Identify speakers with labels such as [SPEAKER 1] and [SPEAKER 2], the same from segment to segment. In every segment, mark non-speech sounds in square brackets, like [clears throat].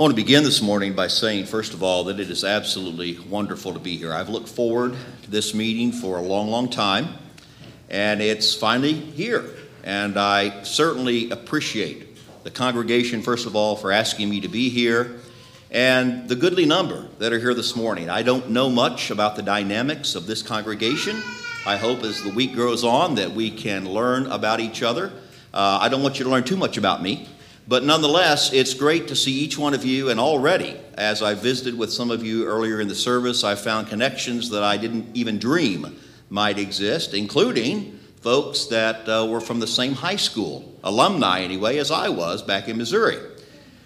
[SPEAKER 1] I want to begin this morning by saying, first of all, that it is absolutely wonderful to be here. I've looked forward to this meeting for a long, long time, and it's finally here. And I certainly appreciate the congregation, first of all, for asking me to be here, and the goodly number that are here this morning. I don't know much about the dynamics of this congregation. I hope as the week goes on that we can learn about each other. Uh, I don't want you to learn too much about me. But nonetheless, it's great to see each one of you. And already, as I visited with some of you earlier in the service, I found connections that I didn't even dream might exist, including folks that uh, were from the same high school, alumni anyway, as I was back in Missouri.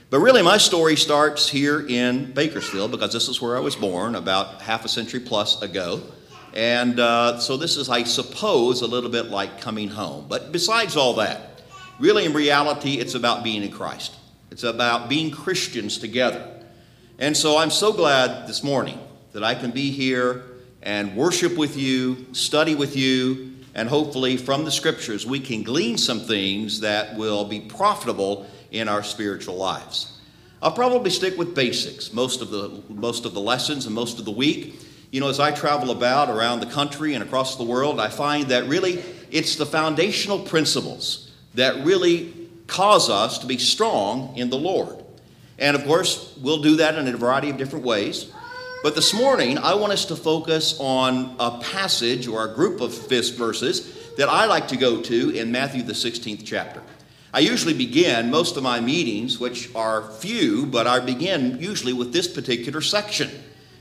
[SPEAKER 1] But really, my story starts here in Bakersfield because this is where I was born about half a century plus ago. And uh, so this is, I suppose, a little bit like coming home. But besides all that, Really, in reality, it's about being in Christ. It's about being Christians together. And so I'm so glad this morning that I can be here and worship with you, study with you, and hopefully from the scriptures we can glean some things that will be profitable in our spiritual lives. I'll probably stick with basics most of the most of the lessons and most of the week. You know, as I travel about around the country and across the world, I find that really it's the foundational principles that really cause us to be strong in the Lord. And of course, we'll do that in a variety of different ways. But this morning, I want us to focus on a passage or a group of verses that I like to go to in Matthew, the 16th chapter. I usually begin most of my meetings, which are few, but I begin usually with this particular section.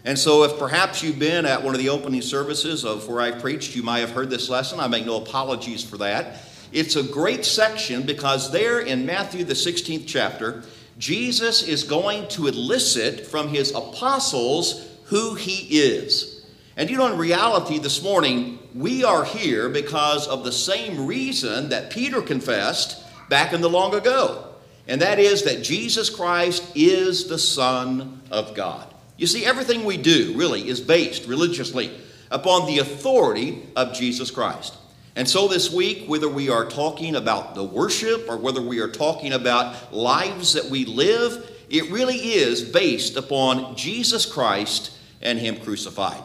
[SPEAKER 1] And so, if perhaps you've been at one of the opening services of where I preached, you might have heard this lesson. I make no apologies for that. It's a great section because there in Matthew, the 16th chapter, Jesus is going to elicit from his apostles who he is. And you know, in reality, this morning, we are here because of the same reason that Peter confessed back in the long ago. And that is that Jesus Christ is the Son of God. You see, everything we do really is based religiously upon the authority of Jesus Christ. And so this week, whether we are talking about the worship or whether we are talking about lives that we live, it really is based upon Jesus Christ and Him crucified.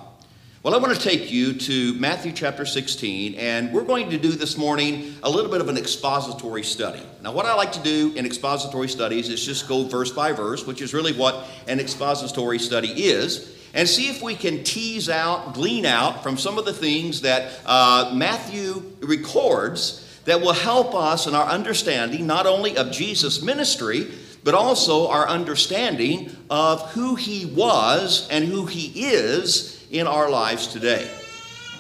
[SPEAKER 1] Well, I want to take you to Matthew chapter 16, and we're going to do this morning a little bit of an expository study. Now, what I like to do in expository studies is just go verse by verse, which is really what an expository study is and see if we can tease out, glean out from some of the things that uh, Matthew records that will help us in our understanding not only of Jesus' ministry, but also our understanding of who he was and who he is in our lives today.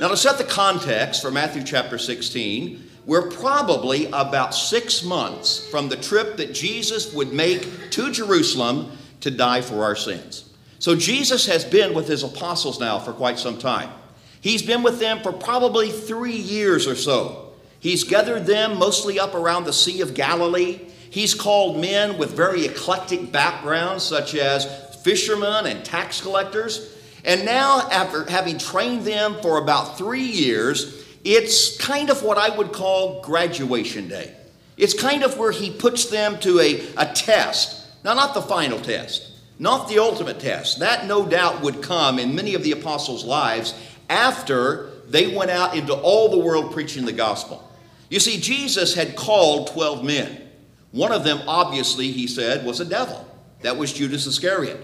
[SPEAKER 1] Now, to set the context for Matthew chapter 16, we're probably about six months from the trip that Jesus would make to Jerusalem to die for our sins. So Jesus has been with his apostles now for quite some time. He's been with them for probably three years or so. He's gathered them mostly up around the Sea of Galilee. He's called men with very eclectic backgrounds, such as fishermen and tax collectors. And now, after having trained them for about three years, it's kind of what I would call graduation day. It's kind of where he puts them to a, a test. Now, not the final test, not the ultimate test. That no doubt would come in many of the apostles' lives after they went out into all the world preaching the gospel. You see, Jesus had called 12 men. One of them, obviously, he said, was a devil. That was Judas Iscariot.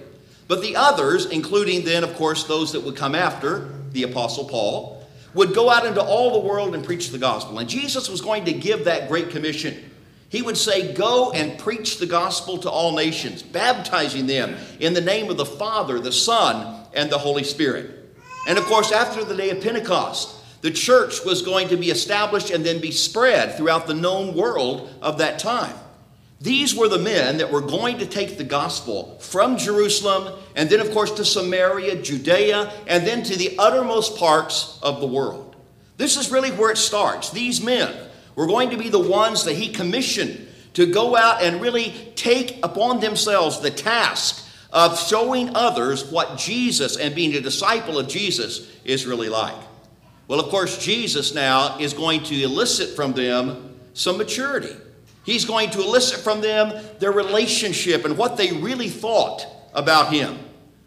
[SPEAKER 1] But the others, including then, of course, those that would come after the Apostle Paul, would go out into all the world and preach the gospel. And Jesus was going to give that great commission. He would say, Go and preach the gospel to all nations, baptizing them in the name of the Father, the Son, and the Holy Spirit. And of course, after the day of Pentecost, the church was going to be established and then be spread throughout the known world of that time. These were the men that were going to take the gospel from Jerusalem and then, of course, to Samaria, Judea, and then to the uttermost parts of the world. This is really where it starts. These men were going to be the ones that he commissioned to go out and really take upon themselves the task of showing others what Jesus and being a disciple of Jesus is really like. Well, of course, Jesus now is going to elicit from them some maturity. He's going to elicit from them their relationship and what they really thought about him.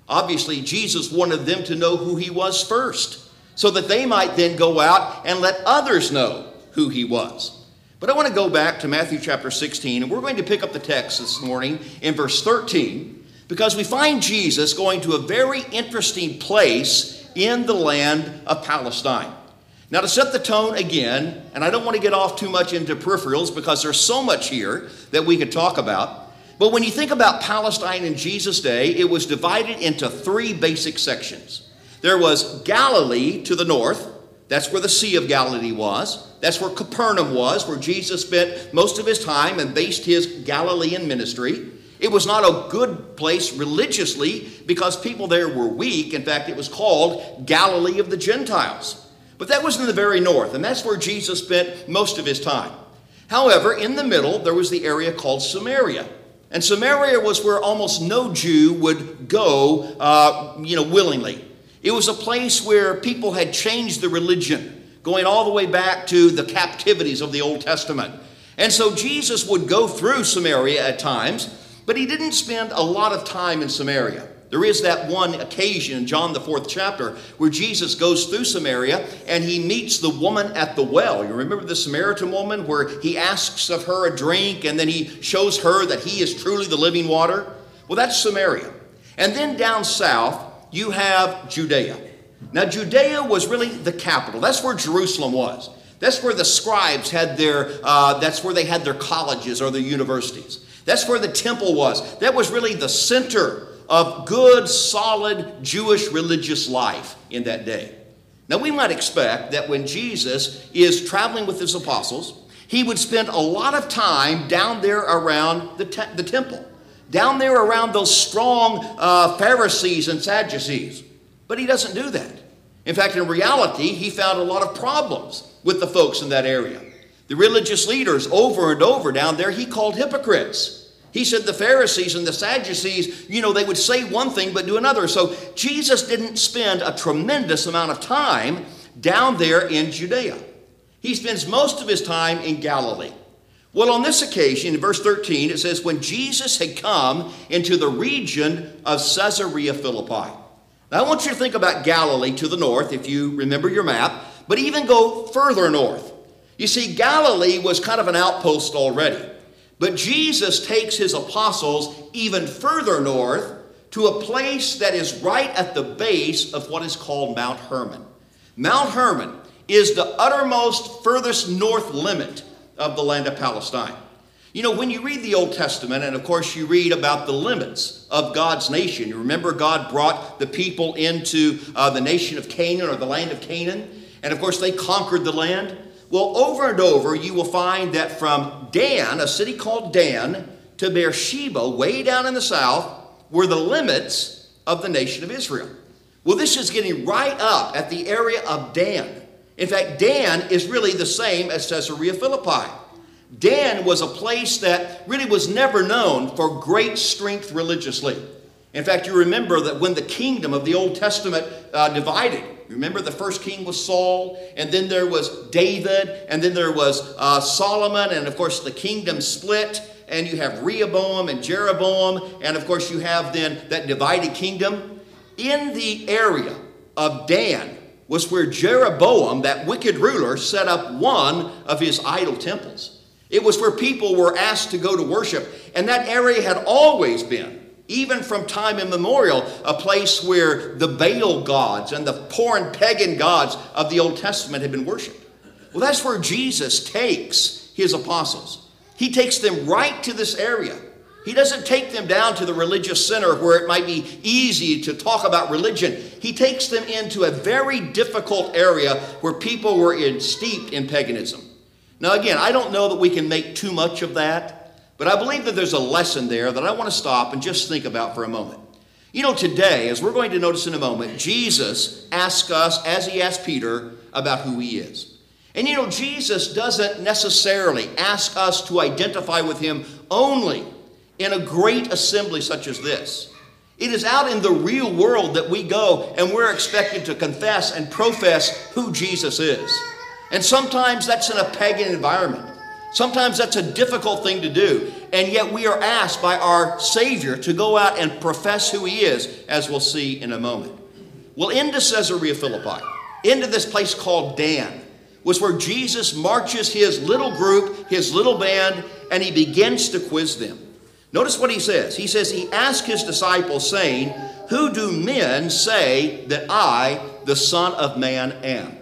[SPEAKER 1] Obviously, Jesus wanted them to know who he was first, so that they might then go out and let others know who he was. But I want to go back to Matthew chapter 16, and we're going to pick up the text this morning in verse 13, because we find Jesus going to a very interesting place in the land of Palestine. Now, to set the tone again, and I don't want to get off too much into peripherals because there's so much here that we could talk about. But when you think about Palestine in Jesus' day, it was divided into three basic sections. There was Galilee to the north, that's where the Sea of Galilee was. That's where Capernaum was, where Jesus spent most of his time and based his Galilean ministry. It was not a good place religiously because people there were weak. In fact, it was called Galilee of the Gentiles. But that was in the very north, and that's where Jesus spent most of his time. However, in the middle, there was the area called Samaria. And Samaria was where almost no Jew would go, uh, you know, willingly. It was a place where people had changed the religion, going all the way back to the captivities of the Old Testament. And so Jesus would go through Samaria at times, but he didn't spend a lot of time in Samaria. There is that one occasion in John, the fourth chapter, where Jesus goes through Samaria and he meets the woman at the well. You remember the Samaritan woman where he asks of her a drink and then he shows her that he is truly the living water? Well, that's Samaria. And then down south, you have Judea. Now, Judea was really the capital. That's where Jerusalem was. That's where the scribes had their, uh, that's where they had their colleges or their universities. That's where the temple was. That was really the center of good, solid Jewish religious life in that day. Now, we might expect that when Jesus is traveling with his apostles, he would spend a lot of time down there around the, te- the temple, down there around those strong uh, Pharisees and Sadducees. But he doesn't do that. In fact, in reality, he found a lot of problems with the folks in that area. The religious leaders, over and over down there, he called hypocrites. He said the Pharisees and the Sadducees, you know, they would say one thing but do another. So Jesus didn't spend a tremendous amount of time down there in Judea. He spends most of his time in Galilee. Well, on this occasion, in verse 13, it says, When Jesus had come into the region of Caesarea Philippi. Now, I want you to think about Galilee to the north, if you remember your map, but even go further north. You see, Galilee was kind of an outpost already. But Jesus takes his apostles even further north to a place that is right at the base of what is called Mount Hermon. Mount Hermon is the uttermost, furthest north limit of the land of Palestine. You know, when you read the Old Testament, and of course you read about the limits of God's nation, you remember God brought the people into uh, the nation of Canaan or the land of Canaan, and of course they conquered the land. Well, over and over, you will find that from Dan, a city called Dan, to Beersheba, way down in the south, were the limits of the nation of Israel. Well, this is getting right up at the area of Dan. In fact, Dan is really the same as Caesarea Philippi. Dan was a place that really was never known for great strength religiously. In fact, you remember that when the kingdom of the Old Testament uh, divided, Remember, the first king was Saul, and then there was David, and then there was uh, Solomon, and of course the kingdom split, and you have Rehoboam and Jeroboam, and of course you have then that divided kingdom. In the area of Dan was where Jeroboam, that wicked ruler, set up one of his idol temples. It was where people were asked to go to worship, and that area had always been even from time immemorial, a place where the Baal gods and the foreign pagan gods of the Old Testament had been worshiped. Well, that's where Jesus takes his apostles. He takes them right to this area. He doesn't take them down to the religious center where it might be easy to talk about religion. He takes them into a very difficult area where people were in, steeped in paganism. Now, again, I don't know that we can make too much of that. But I believe that there's a lesson there that I want to stop and just think about for a moment. You know, today, as we're going to notice in a moment, Jesus asks us, as he asked Peter, about who he is. And you know, Jesus doesn't necessarily ask us to identify with him only in a great assembly such as this. It is out in the real world that we go and we're expected to confess and profess who Jesus is. And sometimes that's in a pagan environment. Sometimes that's a difficult thing to do, and yet we are asked by our Savior to go out and profess who He is, as we'll see in a moment. Well, into Caesarea Philippi, into this place called Dan, was where Jesus marches his little group, his little band, and he begins to quiz them. Notice what he says. He says, He asked his disciples, saying, Who do men say that I, the Son of Man, am?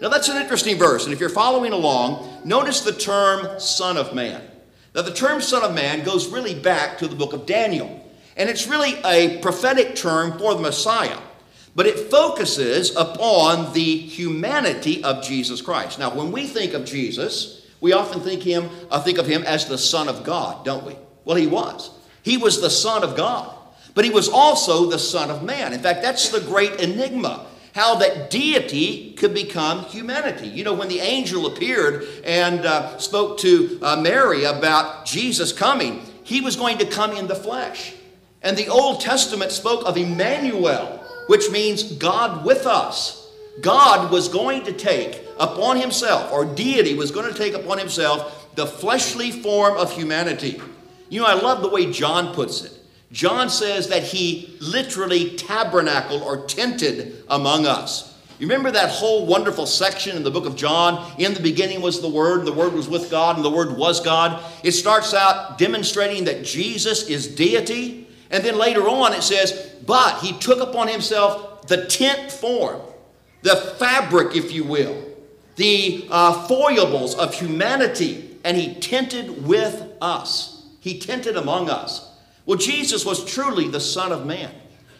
[SPEAKER 1] Now that's an interesting verse, and if you're following along, notice the term Son of Man. Now the term Son of Man goes really back to the book of Daniel, and it's really a prophetic term for the Messiah, but it focuses upon the humanity of Jesus Christ. Now when we think of Jesus, we often think him uh, think of him as the Son of God, don't we? Well, he was. He was the Son of God, but he was also the Son of Man. In fact, that's the great enigma how that deity could become humanity. You know, when the angel appeared and uh, spoke to uh, Mary about Jesus coming, he was going to come in the flesh. And the Old Testament spoke of Emmanuel, which means God with us. God was going to take upon himself, or deity was going to take upon himself, the fleshly form of humanity. You know, I love the way John puts it. John says that he literally tabernacled or tented among us. You remember that whole wonderful section in the book of John? In the beginning was the Word, and the Word was with God, and the Word was God. It starts out demonstrating that Jesus is deity. And then later on it says, but he took upon himself the tent form, the fabric, if you will, the uh, foibles of humanity, and he tented with us. He tented among us. Well, Jesus was truly the Son of Man.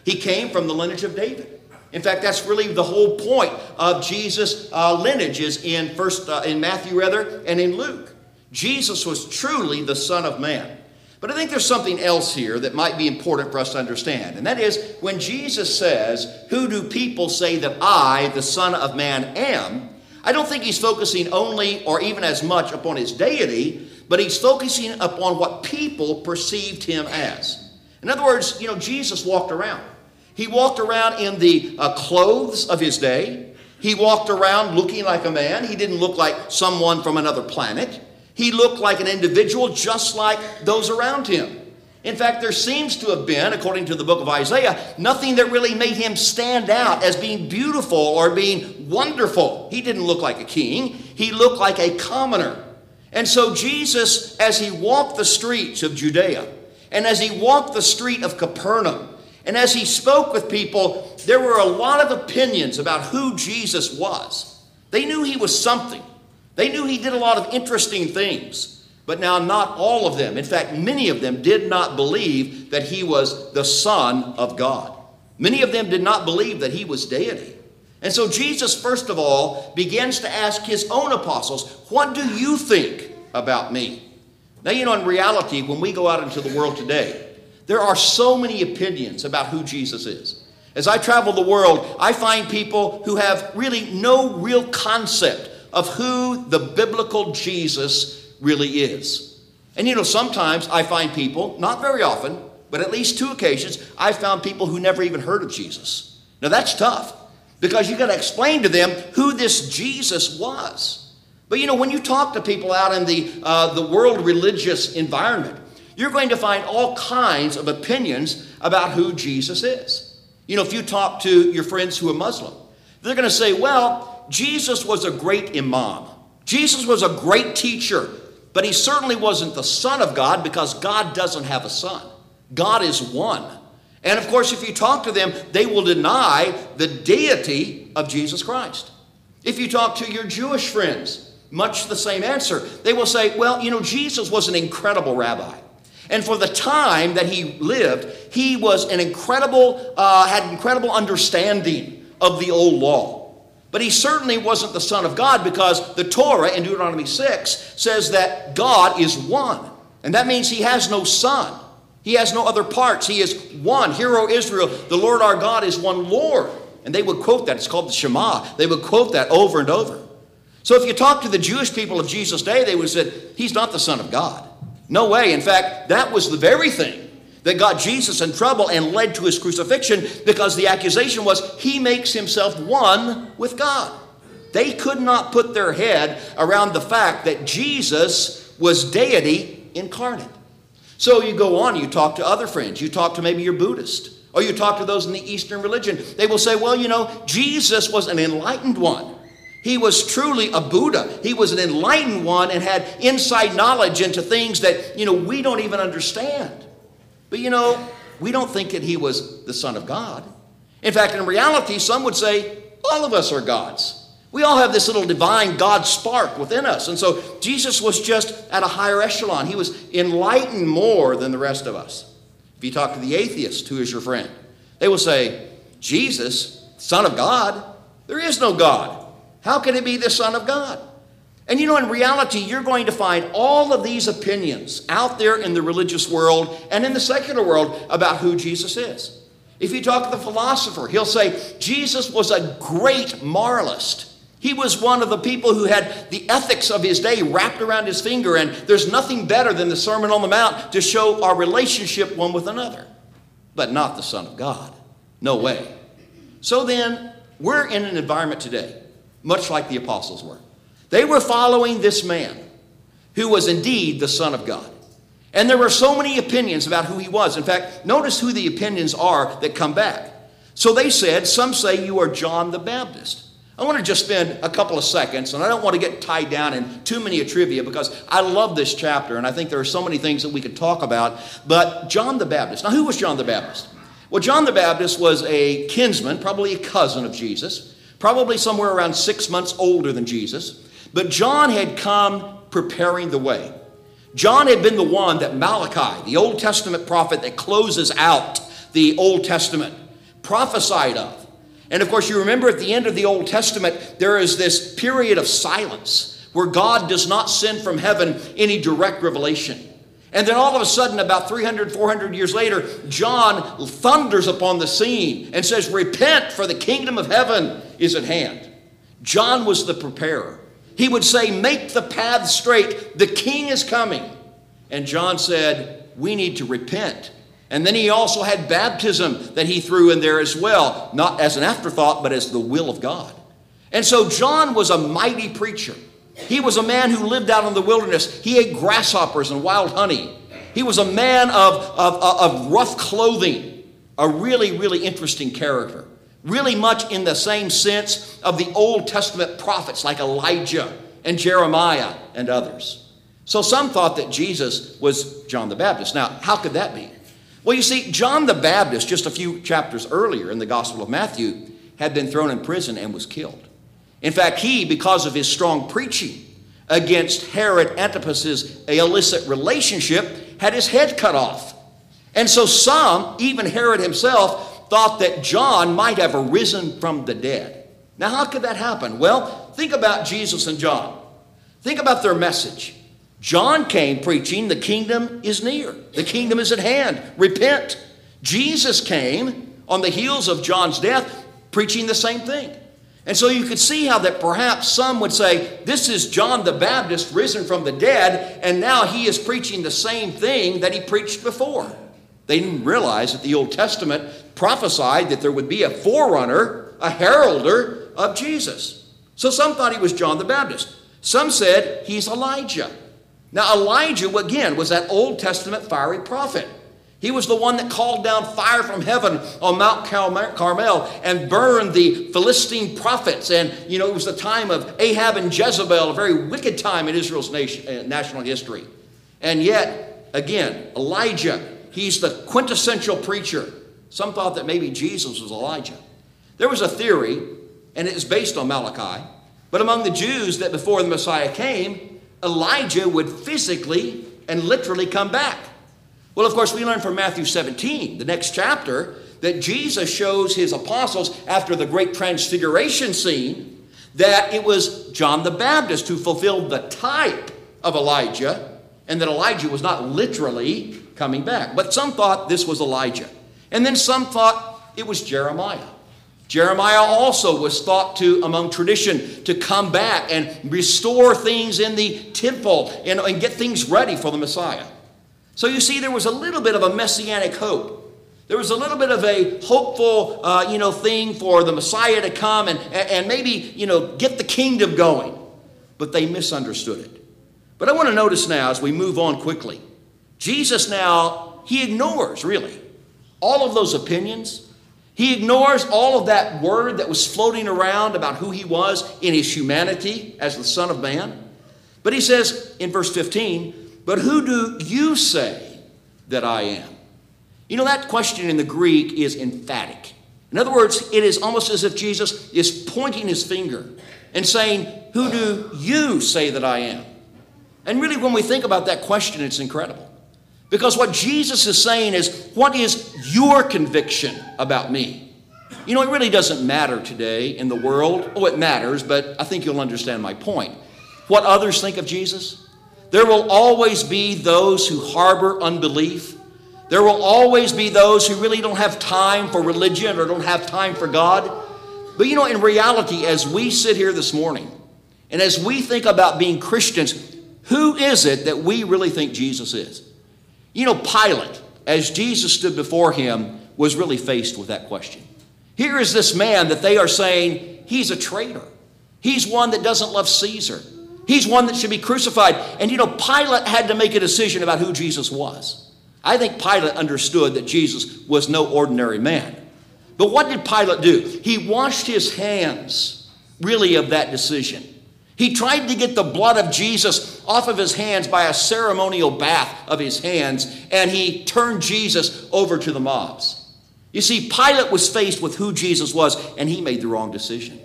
[SPEAKER 1] He came from the lineage of David. In fact, that's really the whole point of Jesus' uh, lineages in first uh, in Matthew rather and in Luke. Jesus was truly the Son of Man. But I think there's something else here that might be important for us to understand, and that is when Jesus says, "Who do people say that I, the Son of Man, am?" I don't think he's focusing only or even as much upon his deity, but he's focusing upon what people perceived him as. In other words, you know, Jesus walked around. He walked around in the uh, clothes of his day. He walked around looking like a man. He didn't look like someone from another planet. He looked like an individual just like those around him. In fact, there seems to have been, according to the book of Isaiah, nothing that really made him stand out as being beautiful or being wonderful. He didn't look like a king, he looked like a commoner. And so Jesus, as he walked the streets of Judea, and as he walked the street of Capernaum, and as he spoke with people, there were a lot of opinions about who Jesus was. They knew he was something. They knew he did a lot of interesting things. But now, not all of them, in fact, many of them did not believe that he was the Son of God. Many of them did not believe that he was deity. And so Jesus, first of all, begins to ask his own apostles, What do you think about me? Now, you know, in reality, when we go out into the world today, there are so many opinions about who Jesus is. As I travel the world, I find people who have really no real concept of who the biblical Jesus really is. And you know, sometimes I find people, not very often, but at least two occasions, I found people who never even heard of Jesus. Now that's tough because you've got to explain to them who this Jesus was. But you know, when you talk to people out in the, uh, the world religious environment, you're going to find all kinds of opinions about who Jesus is. You know, if you talk to your friends who are Muslim, they're going to say, well, Jesus was a great imam. Jesus was a great teacher, but he certainly wasn't the Son of God because God doesn't have a son. God is one. And of course, if you talk to them, they will deny the deity of Jesus Christ. If you talk to your Jewish friends, much the same answer. They will say, well, you know, Jesus was an incredible rabbi. And for the time that he lived, he was an incredible, uh, had incredible understanding of the old law. But he certainly wasn't the Son of God because the Torah in Deuteronomy 6 says that God is one. And that means he has no son. He has no other parts. He is one. Hear, O Israel, the Lord our God is one Lord. And they would quote that. It's called the Shema. They would quote that over and over. So if you talk to the Jewish people of Jesus' day, they would say, He's not the Son of God. No way. In fact, that was the very thing that got Jesus in trouble and led to his crucifixion because the accusation was he makes himself one with God. They could not put their head around the fact that Jesus was deity incarnate. So you go on, you talk to other friends, you talk to maybe your Buddhist, or you talk to those in the Eastern religion. They will say, well, you know, Jesus was an enlightened one. He was truly a Buddha. He was an enlightened one and had inside knowledge into things that, you know, we don't even understand. But, you know, we don't think that he was the Son of God. In fact, in reality, some would say all of us are gods. We all have this little divine God spark within us. And so Jesus was just at a higher echelon. He was enlightened more than the rest of us. If you talk to the atheist who is your friend, they will say, Jesus, Son of God, there is no God. How can he be the Son of God? And you know, in reality, you're going to find all of these opinions out there in the religious world and in the secular world about who Jesus is. If you talk to the philosopher, he'll say Jesus was a great moralist. He was one of the people who had the ethics of his day wrapped around his finger, and there's nothing better than the Sermon on the Mount to show our relationship one with another. But not the Son of God. No way. So then, we're in an environment today, much like the apostles were. They were following this man who was indeed the Son of God. And there were so many opinions about who he was. In fact, notice who the opinions are that come back. So they said, Some say you are John the Baptist. I want to just spend a couple of seconds, and I don't want to get tied down in too many trivia because I love this chapter, and I think there are so many things that we could talk about. But John the Baptist. Now, who was John the Baptist? Well, John the Baptist was a kinsman, probably a cousin of Jesus, probably somewhere around six months older than Jesus. But John had come preparing the way. John had been the one that Malachi, the Old Testament prophet that closes out the Old Testament, prophesied of. And of course, you remember at the end of the Old Testament, there is this period of silence where God does not send from heaven any direct revelation. And then all of a sudden, about 300, 400 years later, John thunders upon the scene and says, Repent, for the kingdom of heaven is at hand. John was the preparer. He would say, Make the path straight, the king is coming. And John said, We need to repent and then he also had baptism that he threw in there as well, not as an afterthought, but as the will of God. And so John was a mighty preacher. He was a man who lived out in the wilderness. He ate grasshoppers and wild honey. He was a man of, of, of rough clothing, a really, really interesting character. Really much in the same sense of the Old Testament prophets like Elijah and Jeremiah and others. So some thought that Jesus was John the Baptist. Now, how could that be? Well, you see, John the Baptist, just a few chapters earlier in the Gospel of Matthew, had been thrown in prison and was killed. In fact, he, because of his strong preaching against Herod Antipas's illicit relationship, had his head cut off. And so some, even Herod himself, thought that John might have arisen from the dead. Now, how could that happen? Well, think about Jesus and John. Think about their message. John came preaching, the kingdom is near, the kingdom is at hand, repent. Jesus came on the heels of John's death, preaching the same thing. And so you could see how that perhaps some would say, This is John the Baptist risen from the dead, and now he is preaching the same thing that he preached before. They didn't realize that the Old Testament prophesied that there would be a forerunner, a heralder of Jesus. So some thought he was John the Baptist. Some said he's Elijah. Now, Elijah, again, was that Old Testament fiery prophet. He was the one that called down fire from heaven on Mount Carmel and burned the Philistine prophets. And, you know, it was the time of Ahab and Jezebel, a very wicked time in Israel's nation, uh, national history. And yet, again, Elijah, he's the quintessential preacher. Some thought that maybe Jesus was Elijah. There was a theory, and it is based on Malachi, but among the Jews that before the Messiah came, Elijah would physically and literally come back. Well, of course, we learn from Matthew 17, the next chapter, that Jesus shows his apostles after the great transfiguration scene that it was John the Baptist who fulfilled the type of Elijah and that Elijah was not literally coming back. But some thought this was Elijah. And then some thought it was Jeremiah. Jeremiah also was thought to, among tradition, to come back and restore things in the temple and, and get things ready for the Messiah. So you see, there was a little bit of a messianic hope. There was a little bit of a hopeful, uh, you know, thing for the Messiah to come and, and maybe, you know, get the kingdom going. But they misunderstood it. But I want to notice now as we move on quickly, Jesus now, he ignores really all of those opinions. He ignores all of that word that was floating around about who he was in his humanity as the Son of Man. But he says in verse 15, But who do you say that I am? You know, that question in the Greek is emphatic. In other words, it is almost as if Jesus is pointing his finger and saying, Who do you say that I am? And really, when we think about that question, it's incredible. Because what Jesus is saying is, What is your conviction about me? You know, it really doesn't matter today in the world. Oh, it matters, but I think you'll understand my point. What others think of Jesus? There will always be those who harbor unbelief there will always be those who really don't have time for religion or don't have time for God. But you know, in reality, as we sit here this morning and as we think about being Christians, who is it that we really think Jesus is? You know, Pilate, as Jesus stood before him, was really faced with that question. Here is this man that they are saying he's a traitor. He's one that doesn't love Caesar. He's one that should be crucified. And you know, Pilate had to make a decision about who Jesus was. I think Pilate understood that Jesus was no ordinary man. But what did Pilate do? He washed his hands, really, of that decision. He tried to get the blood of Jesus off of his hands by a ceremonial bath of his hands, and he turned Jesus over to the mobs. You see, Pilate was faced with who Jesus was, and he made the wrong decision.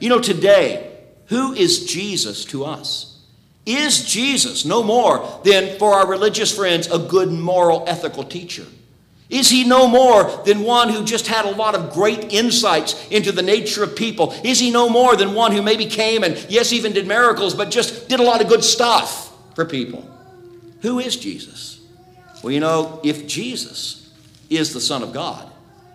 [SPEAKER 1] You know, today, who is Jesus to us? Is Jesus no more than, for our religious friends, a good moral ethical teacher? Is he no more than one who just had a lot of great insights into the nature of people? Is he no more than one who maybe came and, yes, even did miracles, but just did a lot of good stuff for people? Who is Jesus? Well, you know, if Jesus is the Son of God,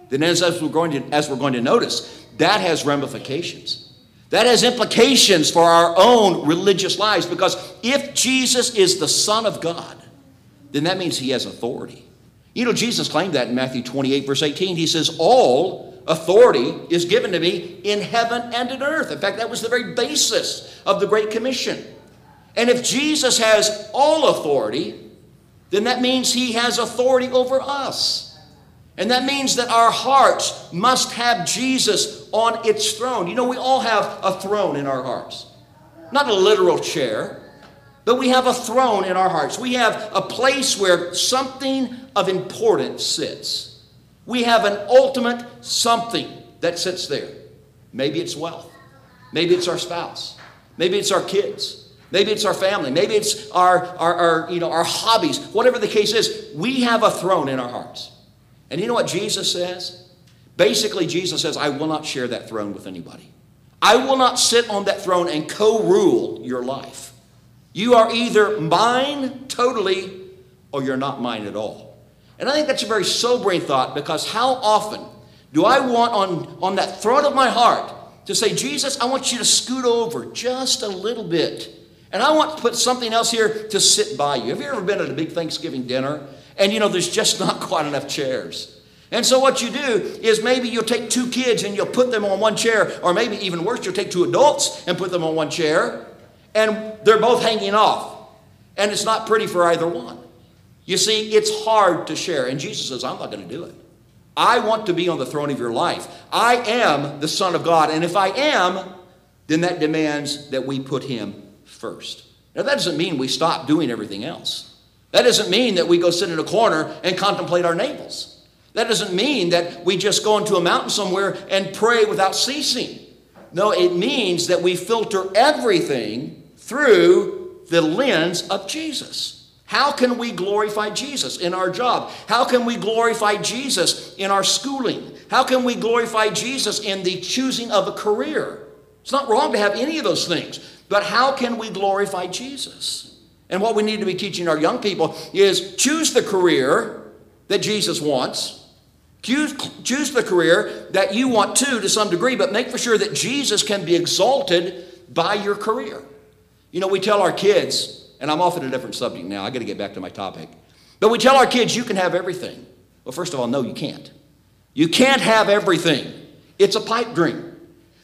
[SPEAKER 1] then as, as, we're, going to, as we're going to notice, that has ramifications. That has implications for our own religious lives because if Jesus is the Son of God, then that means he has authority. You know, Jesus claimed that in Matthew 28, verse 18. He says, All authority is given to me in heaven and in earth. In fact, that was the very basis of the Great Commission. And if Jesus has all authority, then that means he has authority over us. And that means that our hearts must have Jesus on its throne. You know, we all have a throne in our hearts. Not a literal chair, but we have a throne in our hearts. We have a place where something of importance sits. We have an ultimate something that sits there. Maybe it's wealth. Maybe it's our spouse. Maybe it's our kids. Maybe it's our family. Maybe it's our, our, our, you know, our hobbies. Whatever the case is, we have a throne in our hearts. And you know what Jesus says? Basically, Jesus says, I will not share that throne with anybody. I will not sit on that throne and co rule your life. You are either mine totally or you're not mine at all. And I think that's a very sobering thought because how often do I want on, on that throne of my heart to say, Jesus, I want you to scoot over just a little bit. And I want to put something else here to sit by you. Have you ever been at a big Thanksgiving dinner and you know, there's just [laughs] not quite enough chairs. And so what you do is maybe you'll take two kids and you'll put them on one chair, or maybe even worse, you'll take two adults and put them on one chair, and they're both hanging off. And it's not pretty for either one. You see, it's hard to share. And Jesus says, I'm not going to do it. I want to be on the throne of your life. I am the Son of God. And if I am, then that demands that we put him first. Now, that doesn't mean we stop doing everything else. That doesn't mean that we go sit in a corner and contemplate our navels. That doesn't mean that we just go into a mountain somewhere and pray without ceasing. No, it means that we filter everything through the lens of Jesus. How can we glorify Jesus in our job? How can we glorify Jesus in our schooling? How can we glorify Jesus in the choosing of a career? It's not wrong to have any of those things, but how can we glorify Jesus? And what we need to be teaching our young people is choose the career that Jesus wants. Choose, choose the career that you want to, to some degree, but make for sure that Jesus can be exalted by your career. You know, we tell our kids, and I'm off on a different subject now, I got to get back to my topic. But we tell our kids, you can have everything. Well, first of all, no, you can't. You can't have everything. It's a pipe dream.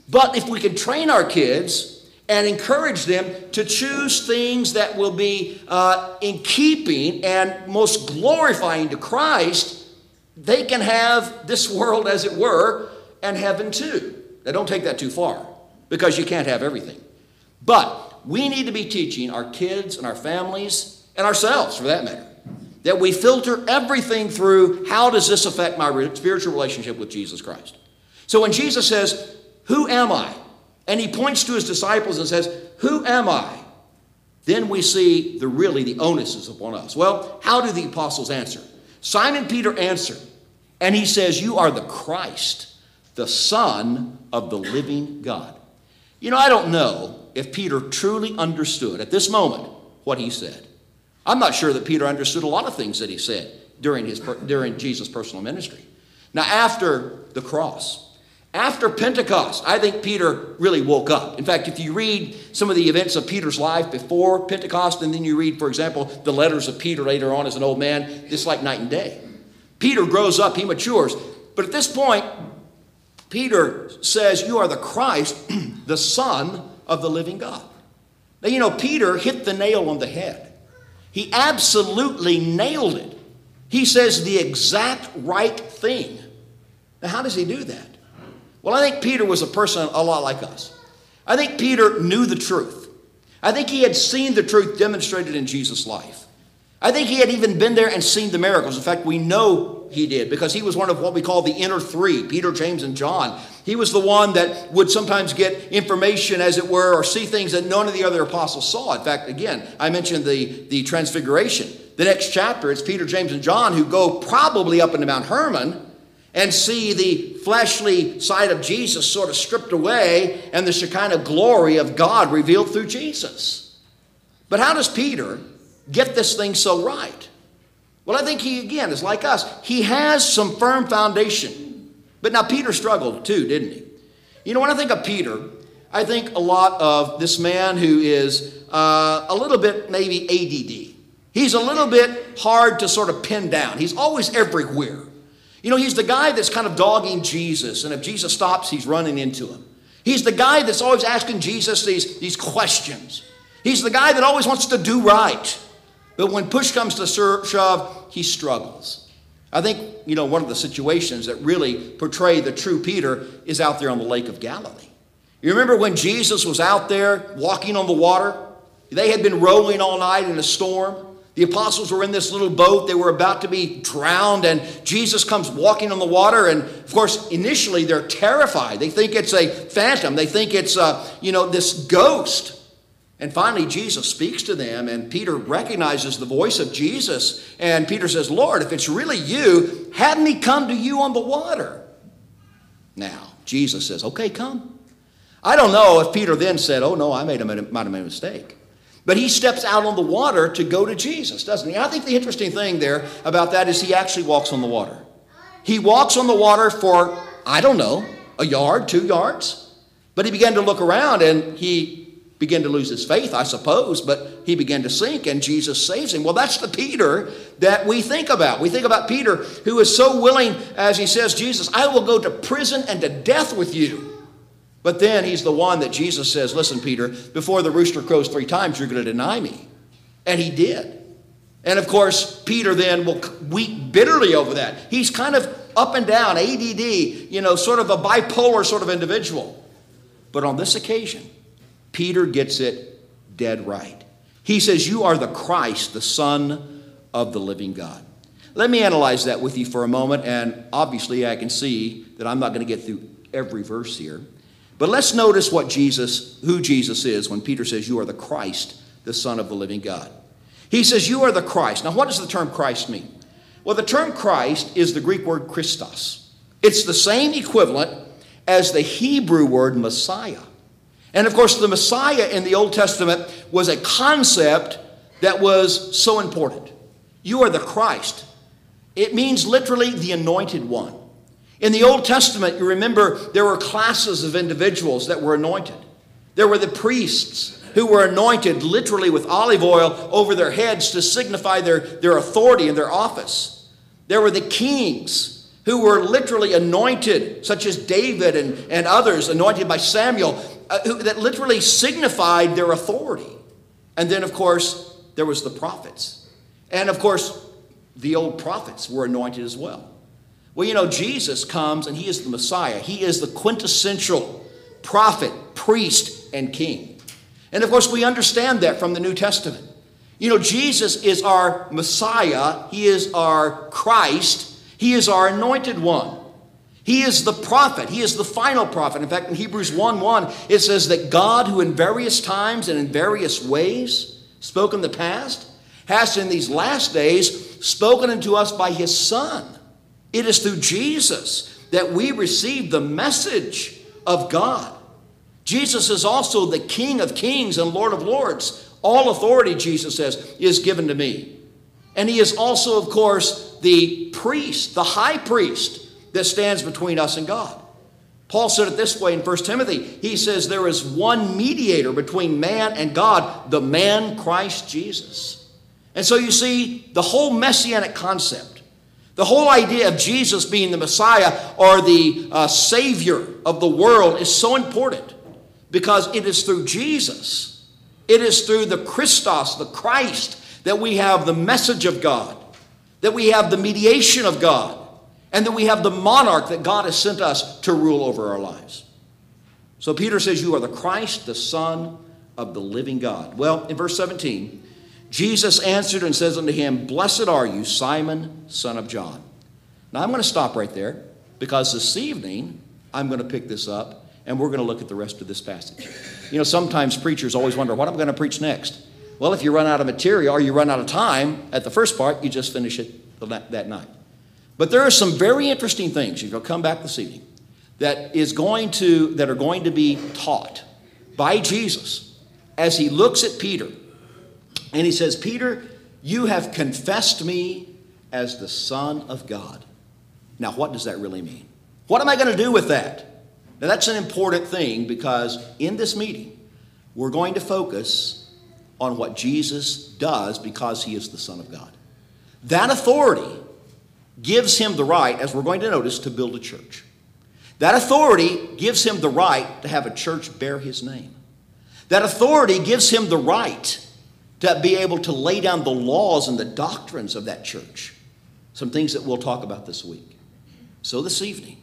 [SPEAKER 1] But if we can train our kids and encourage them to choose things that will be uh, in keeping and most glorifying to Christ, they can have this world, as it were, and heaven too. Now, don't take that too far because you can't have everything. But we need to be teaching our kids and our families and ourselves, for that matter, that we filter everything through how does this affect my spiritual relationship with Jesus Christ. So when Jesus says, Who am I? and he points to his disciples and says, Who am I? Then we see the really the onus is upon us. Well, how do the apostles answer? Simon Peter answered, and he says, You are the Christ, the Son of the living God. You know, I don't know if Peter truly understood at this moment what he said. I'm not sure that Peter understood a lot of things that he said during, his, during Jesus' personal ministry. Now, after the cross, after Pentecost, I think Peter really woke up. In fact, if you read some of the events of Peter's life before Pentecost, and then you read, for example, the letters of Peter later on as an old man, it's like night and day. Peter grows up, he matures. But at this point, Peter says, You are the Christ, [clears throat] the Son of the living God. Now, you know, Peter hit the nail on the head. He absolutely nailed it. He says the exact right thing. Now, how does he do that? Well, I think Peter was a person a lot like us. I think Peter knew the truth. I think he had seen the truth demonstrated in Jesus' life. I think he had even been there and seen the miracles. In fact, we know he did because he was one of what we call the inner three Peter, James, and John. He was the one that would sometimes get information, as it were, or see things that none of the other apostles saw. In fact, again, I mentioned the, the transfiguration. The next chapter, it's Peter, James, and John who go probably up into Mount Hermon and see the fleshly side of Jesus sort of stripped away and the Shekinah glory of God revealed through Jesus. But how does Peter get this thing so right? Well, I think he, again, is like us. He has some firm foundation. But now Peter struggled too, didn't he? You know, when I think of Peter, I think a lot of this man who is uh, a little bit maybe ADD. He's a little bit hard to sort of pin down. He's always everywhere. You know, he's the guy that's kind of dogging Jesus, and if Jesus stops, he's running into him. He's the guy that's always asking Jesus these, these questions. He's the guy that always wants to do right. But when push comes to shove, he struggles. I think, you know, one of the situations that really portray the true Peter is out there on the Lake of Galilee. You remember when Jesus was out there walking on the water? They had been rowing all night in a storm. The apostles were in this little boat. They were about to be drowned, and Jesus comes walking on the water. And of course, initially they're terrified. They think it's a phantom, they think it's, uh, you know, this ghost. And finally, Jesus speaks to them, and Peter recognizes the voice of Jesus. And Peter says, Lord, if it's really you, have me come to you on the water. Now, Jesus says, Okay, come. I don't know if Peter then said, Oh, no, I made a, might have made a mistake. But he steps out on the water to go to Jesus, doesn't he? I think the interesting thing there about that is he actually walks on the water. He walks on the water for, I don't know, a yard, two yards. But he began to look around and he began to lose his faith, I suppose, but he began to sink and Jesus saves him. Well, that's the Peter that we think about. We think about Peter who is so willing, as he says, Jesus, I will go to prison and to death with you. But then he's the one that Jesus says, Listen, Peter, before the rooster crows three times, you're going to deny me. And he did. And of course, Peter then will weep bitterly over that. He's kind of up and down, ADD, you know, sort of a bipolar sort of individual. But on this occasion, Peter gets it dead right. He says, You are the Christ, the Son of the living God. Let me analyze that with you for a moment, and obviously I can see that I'm not going to get through every verse here. But let's notice what Jesus, who Jesus is when Peter says, You are the Christ, the Son of the living God. He says, You are the Christ. Now, what does the term Christ mean? Well, the term Christ is the Greek word Christos. It's the same equivalent as the Hebrew word Messiah. And of course, the Messiah in the Old Testament was a concept that was so important. You are the Christ. It means literally the anointed one. In the Old Testament, you remember there were classes of individuals that were anointed. There were the priests who were anointed literally with olive oil over their heads to signify their, their authority and their office. There were the kings who were literally anointed, such as David and, and others, anointed by Samuel, uh, who, that literally signified their authority. And then, of course, there was the prophets. And of course, the old prophets were anointed as well. Well, you know, Jesus comes and he is the Messiah. He is the quintessential prophet, priest, and king. And of course, we understand that from the New Testament. You know, Jesus is our Messiah, He is our Christ, He is our anointed one. He is the prophet. He is the final prophet. In fact, in Hebrews 1 1, it says that God, who in various times and in various ways spoke in the past, has in these last days spoken unto us by His Son. It is through Jesus that we receive the message of God. Jesus is also the King of kings and Lord of lords. All authority, Jesus says, is given to me. And he is also, of course, the priest, the high priest that stands between us and God. Paul said it this way in 1 Timothy. He says, There is one mediator between man and God, the man Christ Jesus. And so you see, the whole messianic concept, the whole idea of Jesus being the Messiah or the uh, Savior of the world is so important because it is through Jesus it is through the Christos, the Christ, that we have the message of God, that we have the mediation of God, and that we have the monarch that God has sent us to rule over our lives. So Peter says, You are the Christ, the Son of the living God. Well, in verse 17, Jesus answered and says unto him, Blessed are you, Simon, son of John. Now I'm going to stop right there because this evening I'm going to pick this up and we're going to look at the rest of this passage. You know, sometimes preachers always wonder, what am I going to preach next? Well, if you run out of material or you run out of time at the first part, you just finish it that night. But there are some very interesting things, if you'll come back this evening, that is going to that are going to be taught by Jesus as he looks at Peter. And he says, Peter, you have confessed me as the Son of God. Now, what does that really mean? What am I going to do with that? Now, that's an important thing because in this meeting, we're going to focus on what Jesus does because he is the Son of God. That authority gives him the right, as we're going to notice, to build a church. That authority gives him the right to have a church bear his name. That authority gives him the right to be able to lay down the laws and the doctrines of that church. Some things that we'll talk about this week. So, this evening,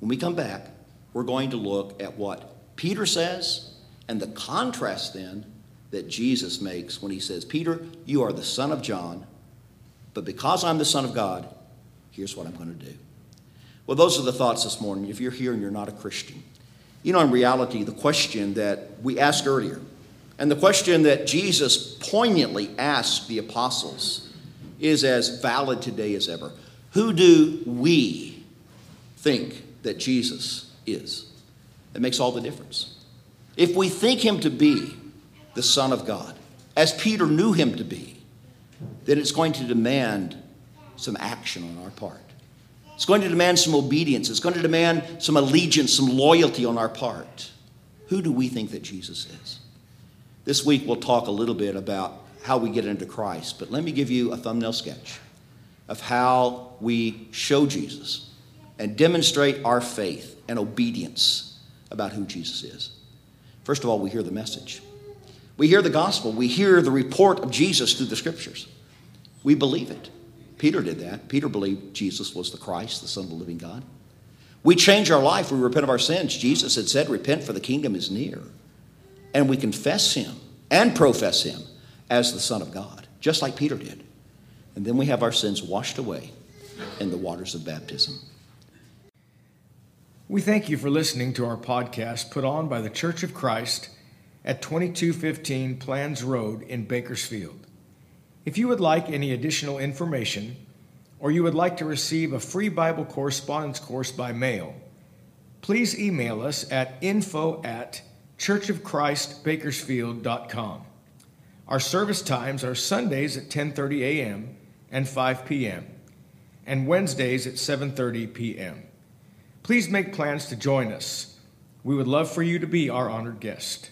[SPEAKER 1] when we come back, we're going to look at what Peter says and the contrast then that Jesus makes when he says, Peter, you are the son of John, but because I'm the son of God, here's what I'm going to do. Well, those are the thoughts this morning. If you're here and you're not a Christian, you know, in reality, the question that we asked earlier, and the question that Jesus poignantly asked the apostles, is as valid today as ever. Who do we think that Jesus is. It makes all the difference. If we think him to be the Son of God, as Peter knew him to be, then it's going to demand some action on our part. It's going to demand some obedience. It's going to demand some allegiance, some loyalty on our part. Who do we think that Jesus is? This week we'll talk a little bit about how we get into Christ, but let me give you a thumbnail sketch of how we show Jesus and demonstrate our faith and obedience about who Jesus is. First of all, we hear the message. We hear the gospel. We hear the report of Jesus through the scriptures. We believe it. Peter did that. Peter believed Jesus was the Christ, the Son of the living God. We change our life. We repent of our sins. Jesus had said, Repent, for the kingdom is near. And we confess him and profess him as the Son of God, just like Peter did. And then we have our sins washed away in the waters of baptism.
[SPEAKER 2] We thank you for listening to our podcast put on by the Church of Christ at 2215 Planz Road in Bakersfield. If you would like any additional information, or you would like to receive a free Bible correspondence course by mail, please email us at info at churchofchristbakersfield.com. Our service times are Sundays at 10:30 a.m. and 5 p.m. and Wednesdays at 7:30 p.m. Please make plans to join us. We would love for you to be our honored guest.